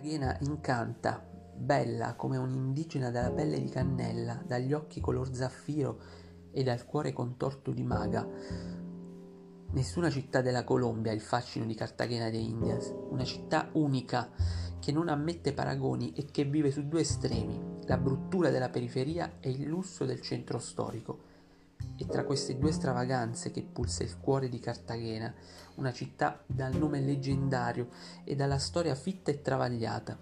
Cartagena incanta, bella come un'indigena dalla pelle di cannella, dagli occhi color zaffiro e dal cuore contorto di maga. Nessuna città della Colombia ha il fascino di Cartagena de Indias, una città unica che non ammette paragoni e che vive su due estremi, la bruttura della periferia e il lusso del centro storico. Tra queste due stravaganze che pulsa il cuore di Cartagena, una città dal nome leggendario e dalla storia fitta e travagliata.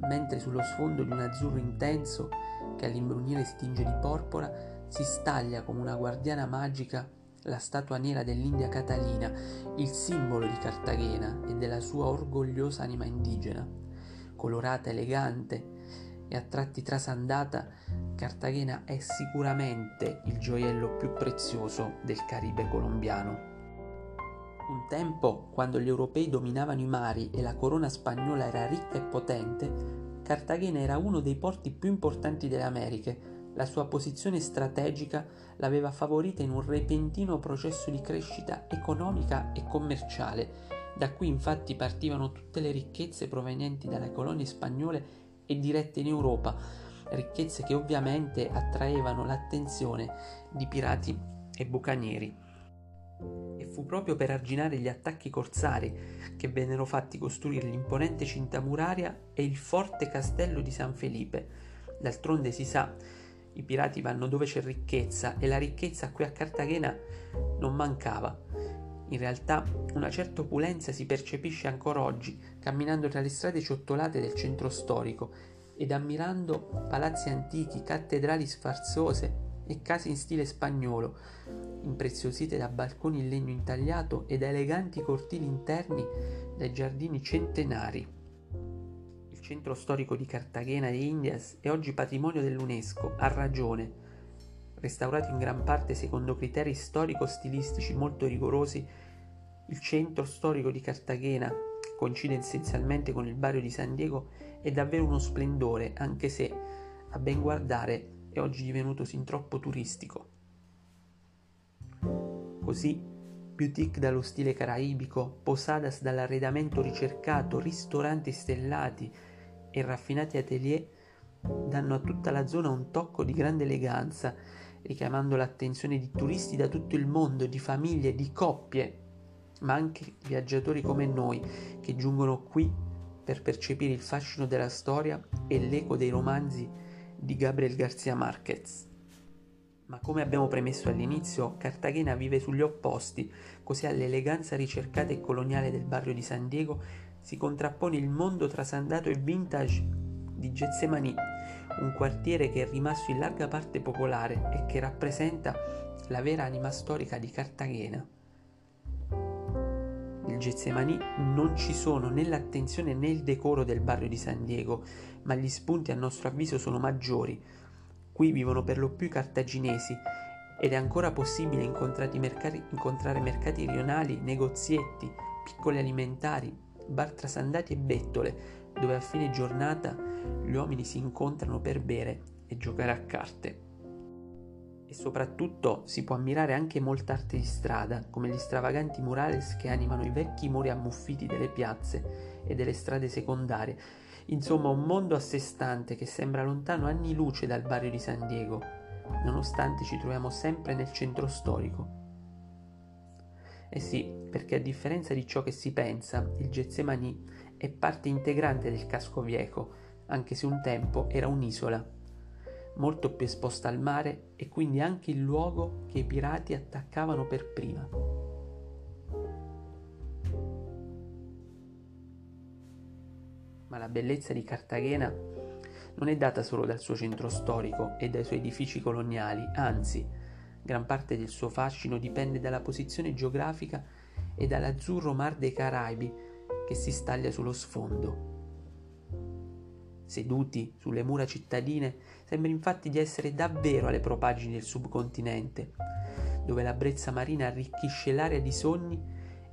Mentre sullo sfondo di un azzurro intenso che all'imbrunire si tinge di porpora, si staglia come una guardiana magica la statua nera dell'India Catalina, il simbolo di Cartagena e della sua orgogliosa anima indigena. Colorata, elegante e a tratti trasandata, Cartagena è sicuramente il gioiello più prezioso del Caribe colombiano. Un tempo, quando gli europei dominavano i mari e la corona spagnola era ricca e potente, Cartagena era uno dei porti più importanti delle Americhe. La sua posizione strategica l'aveva favorita in un repentino processo di crescita economica e commerciale. Da qui infatti partivano tutte le ricchezze provenienti dalle colonie spagnole e dirette in Europa, ricchezze che ovviamente attraevano l'attenzione di pirati e bucanieri. E fu proprio per arginare gli attacchi corsari che vennero fatti costruire l'imponente cinta muraria e il forte castello di San Felipe. D'altronde si sa, i pirati vanno dove c'è ricchezza e la ricchezza qui a Cartagena non mancava. In realtà una certa opulenza si percepisce ancora oggi camminando tra le strade ciottolate del centro storico ed ammirando palazzi antichi, cattedrali sfarzose e case in stile spagnolo, impreziosite da balconi in legno intagliato e da eleganti cortili interni dai giardini centenari. Il centro storico di Cartagena de Indias è oggi patrimonio dell'UNESCO, a ragione. Restaurato in gran parte secondo criteri storico-stilistici molto rigorosi, il centro storico di Cartagena, coincide essenzialmente con il barrio di San Diego, è davvero uno splendore, anche se, a ben guardare, è oggi divenuto sin troppo turistico. Così, boutique dallo stile caraibico, posadas dall'arredamento ricercato, ristoranti stellati e raffinati atelier danno a tutta la zona un tocco di grande eleganza, richiamando l'attenzione di turisti da tutto il mondo, di famiglie, di coppie, ma anche viaggiatori come noi che giungono qui per percepire il fascino della storia e l'eco dei romanzi di Gabriel García Márquez. Ma come abbiamo premesso all'inizio, Cartagena vive sugli opposti, così all'eleganza ricercata e coloniale del barrio di San Diego si contrappone il mondo trasandato e vintage di Getsemani, un quartiere che è rimasto in larga parte popolare e che rappresenta la vera anima storica di Cartagena. Il Getsemani non ci sono né l'attenzione né il decoro del barrio di San Diego, ma gli spunti a nostro avviso sono maggiori, Qui vivono per lo più i cartaginesi ed è ancora possibile mercati, incontrare mercati rionali, negozietti, piccoli alimentari, bar trasandati e bettole, dove a fine giornata gli uomini si incontrano per bere e giocare a carte. E soprattutto si può ammirare anche molta arte di strada, come gli stravaganti murales che animano i vecchi muri ammuffiti delle piazze e delle strade secondarie, Insomma, un mondo a sé stante che sembra lontano anni luce dal barrio di San Diego, nonostante ci troviamo sempre nel centro storico. Eh sì, perché a differenza di ciò che si pensa, il Getsemani è parte integrante del casco vieco, anche se un tempo era un'isola, molto più esposta al mare e quindi anche il luogo che i pirati attaccavano per prima. ma la bellezza di Cartagena non è data solo dal suo centro storico e dai suoi edifici coloniali, anzi, gran parte del suo fascino dipende dalla posizione geografica e dall'azzurro mar dei Caraibi che si staglia sullo sfondo. Seduti sulle mura cittadine, sembra infatti di essere davvero alle propagini del subcontinente, dove la brezza marina arricchisce l'aria di sogni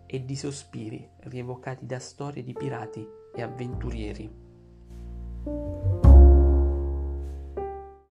e di sospiri rievocati da storie di pirati e avventurieri.